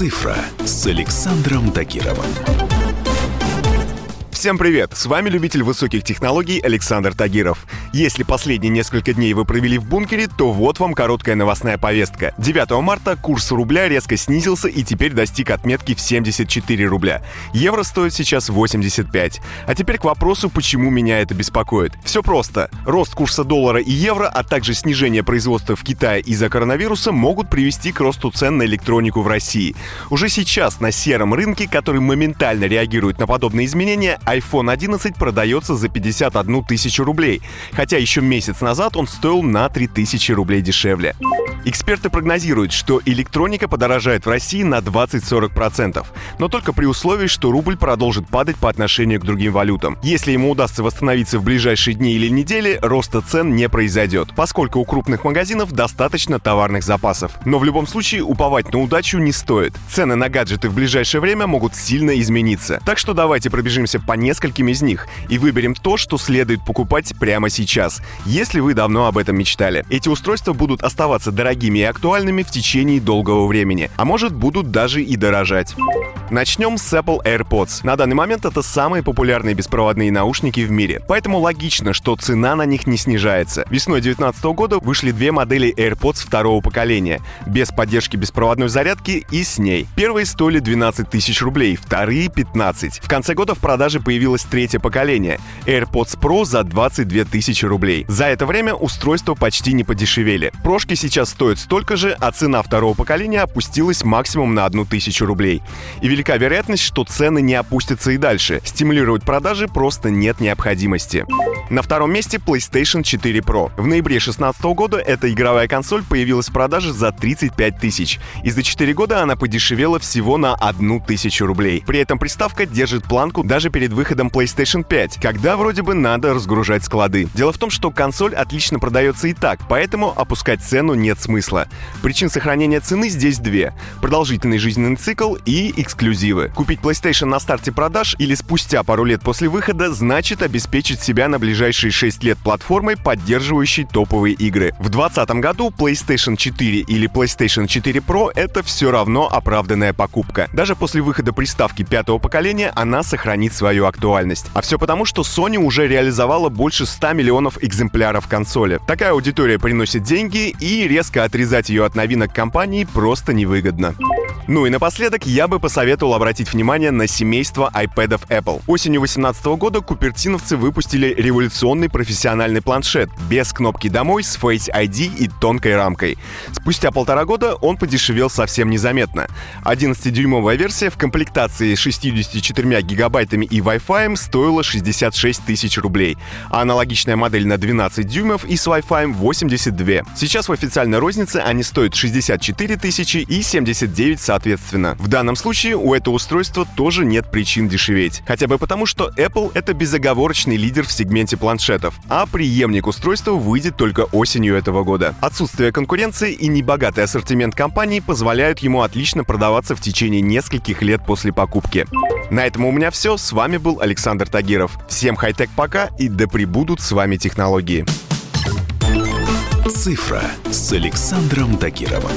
«Цифра» с Александром Тагировым. Всем привет! С вами любитель высоких технологий Александр Тагиров. Если последние несколько дней вы провели в бункере, то вот вам короткая новостная повестка. 9 марта курс рубля резко снизился и теперь достиг отметки в 74 рубля. Евро стоит сейчас 85. А теперь к вопросу, почему меня это беспокоит. Все просто. Рост курса доллара и евро, а также снижение производства в Китае из-за коронавируса могут привести к росту цен на электронику в России. Уже сейчас на сером рынке, который моментально реагирует на подобные изменения, iPhone 11 продается за 51 тысячу рублей, хотя еще месяц назад он стоил на 3000 рублей дешевле. Эксперты прогнозируют, что электроника подорожает в России на 20-40%, но только при условии, что рубль продолжит падать по отношению к другим валютам. Если ему удастся восстановиться в ближайшие дни или недели, роста цен не произойдет, поскольку у крупных магазинов достаточно товарных запасов. Но в любом случае уповать на удачу не стоит. Цены на гаджеты в ближайшее время могут сильно измениться. Так что давайте пробежимся по нескольким из них и выберем то, что следует покупать прямо сейчас, если вы давно об этом мечтали. Эти устройства будут оставаться дорогими и актуальными в течение долгого времени, а может будут даже и дорожать. Начнем с Apple AirPods. На данный момент это самые популярные беспроводные наушники в мире, поэтому логично, что цена на них не снижается. Весной 2019 года вышли две модели AirPods второго поколения, без поддержки беспроводной зарядки и с ней. Первые стоили 12 тысяч рублей, вторые 15. В конце года в продаже появилось третье поколение AirPods Pro за 22 тысячи рублей. За это время устройства почти не подешевели. Прошки сейчас стоят столько же, а цена второго поколения опустилась максимум на одну тысячу рублей. И велика вероятность, что цены не опустятся и дальше. Стимулировать продажи просто нет необходимости. На втором месте PlayStation 4 Pro. В ноябре 2016 года эта игровая консоль появилась в продаже за 35 тысяч. И за 4 года она подешевела всего на 1 тысячу рублей. При этом приставка держит планку даже перед выходом PlayStation 5, когда вроде бы надо разгружать склады. Дело в том, что консоль отлично продается и так, поэтому опускать цену нет смысла. Причин сохранения цены здесь две. Продолжительный жизненный цикл и эксклюзивы. Купить PlayStation на старте продаж или спустя пару лет после выхода значит обеспечить себя на ближайшие 6 лет платформой, поддерживающей топовые игры. В 2020 году PlayStation 4 или PlayStation 4 Pro это все равно оправданная покупка. Даже после выхода приставки пятого поколения она сохранит свою актуальность. А все потому, что Sony уже реализовала больше 100 миллионов экземпляров консоли. Такая аудитория приносит деньги, и резко отрезать ее от новинок компании просто невыгодно. Ну и напоследок я бы посоветовал обратить внимание на семейство iPad'ов Apple. Осенью 2018 года купертиновцы выпустили революционный профессиональный планшет без кнопки «Домой» с Face ID и тонкой рамкой. Спустя полтора года он подешевел совсем незаметно. 11-дюймовая версия в комплектации с 64 гигабайтами и Wi-Fi стоила 66 тысяч рублей, а аналогичная модель на 12 дюймов и с Wi-Fi 82. Сейчас в официальной рознице они стоят 64 тысячи и 79 соответственно. В данном случае у этого устройства тоже нет причин дешеветь. Хотя бы потому, что Apple — это безоговорочный лидер в сегменте планшетов, а преемник устройства выйдет только осенью этого года. Отсутствие конкуренции и небогатый ассортимент компаний позволяют ему отлично продаваться в течение нескольких лет после покупки. На этом у меня все. С вами был Александр Тагиров. Всем хай-тек пока и да пребудут с вами технологии. «Цифра» с Александром Тагировым.